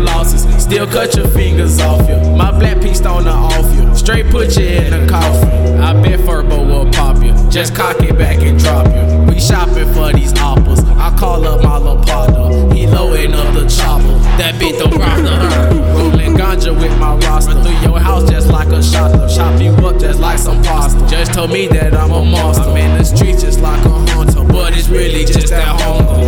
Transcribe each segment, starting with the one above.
losses. Still cut your fingers off you. My black piece on the off you. Straight put you in the coffin. I bet Furbo will pop you. Just cock it back and drop you. We shopping for these apples. I call up my little partner. He loading up the chopper. That beat the roster. Rolling ganja with my roster. Through your house just like a shotgun. Chop you up just like some pasta. Just told me that I'm a monster. I'm in the streets just like a hunter. But it's really just that hunger.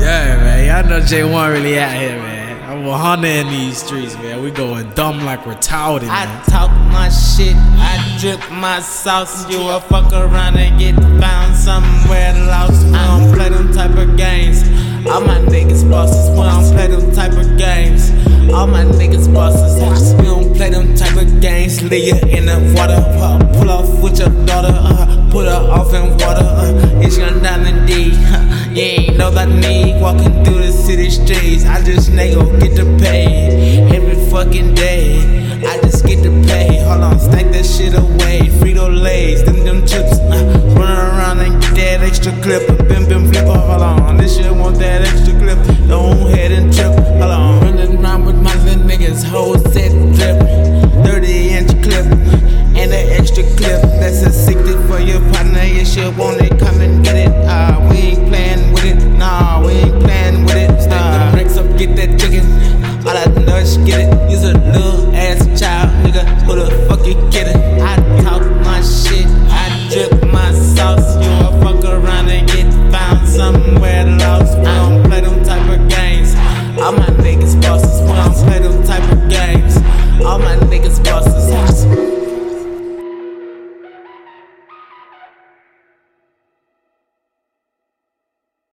Yeah, man. Y'all know J1 really out here, man. I'm a hunter in these streets, man. We going dumb like retarded, I man. talk my shit, I drip my sauce. You a fuck around and get found somewhere lost. We don't play them type of games. All my niggas bosses, we don't play them type of games. All my niggas bosses, we don't play them type of games. Leave you in the water, uh, pull off with your daughter, uh, put her off in water. Uh, it's your diamond D, huh, you ain't know that need. Walking through the city streets, I just nigga get the pay every fucking day. I just get the pay. Hold on, stack that shit away. Frito Lays, them them chips. Uh, run around and get that extra clip. Bim bim flipper. Oh, hold on, this shit want that extra clip. Don't head and trip. Hold on, running around with my little niggas. Whole set drip, 30 inch clip, and an extra clip. That's a 60 for your partner. Your shit won't it. Come He's a little ass child, nigga. Who the fuck you kidding? I talk my shit, I drip my sauce. You a fuck around and get found somewhere lost. I don't play them type of games. All my niggas bosses, we don't play them type of games. All my niggas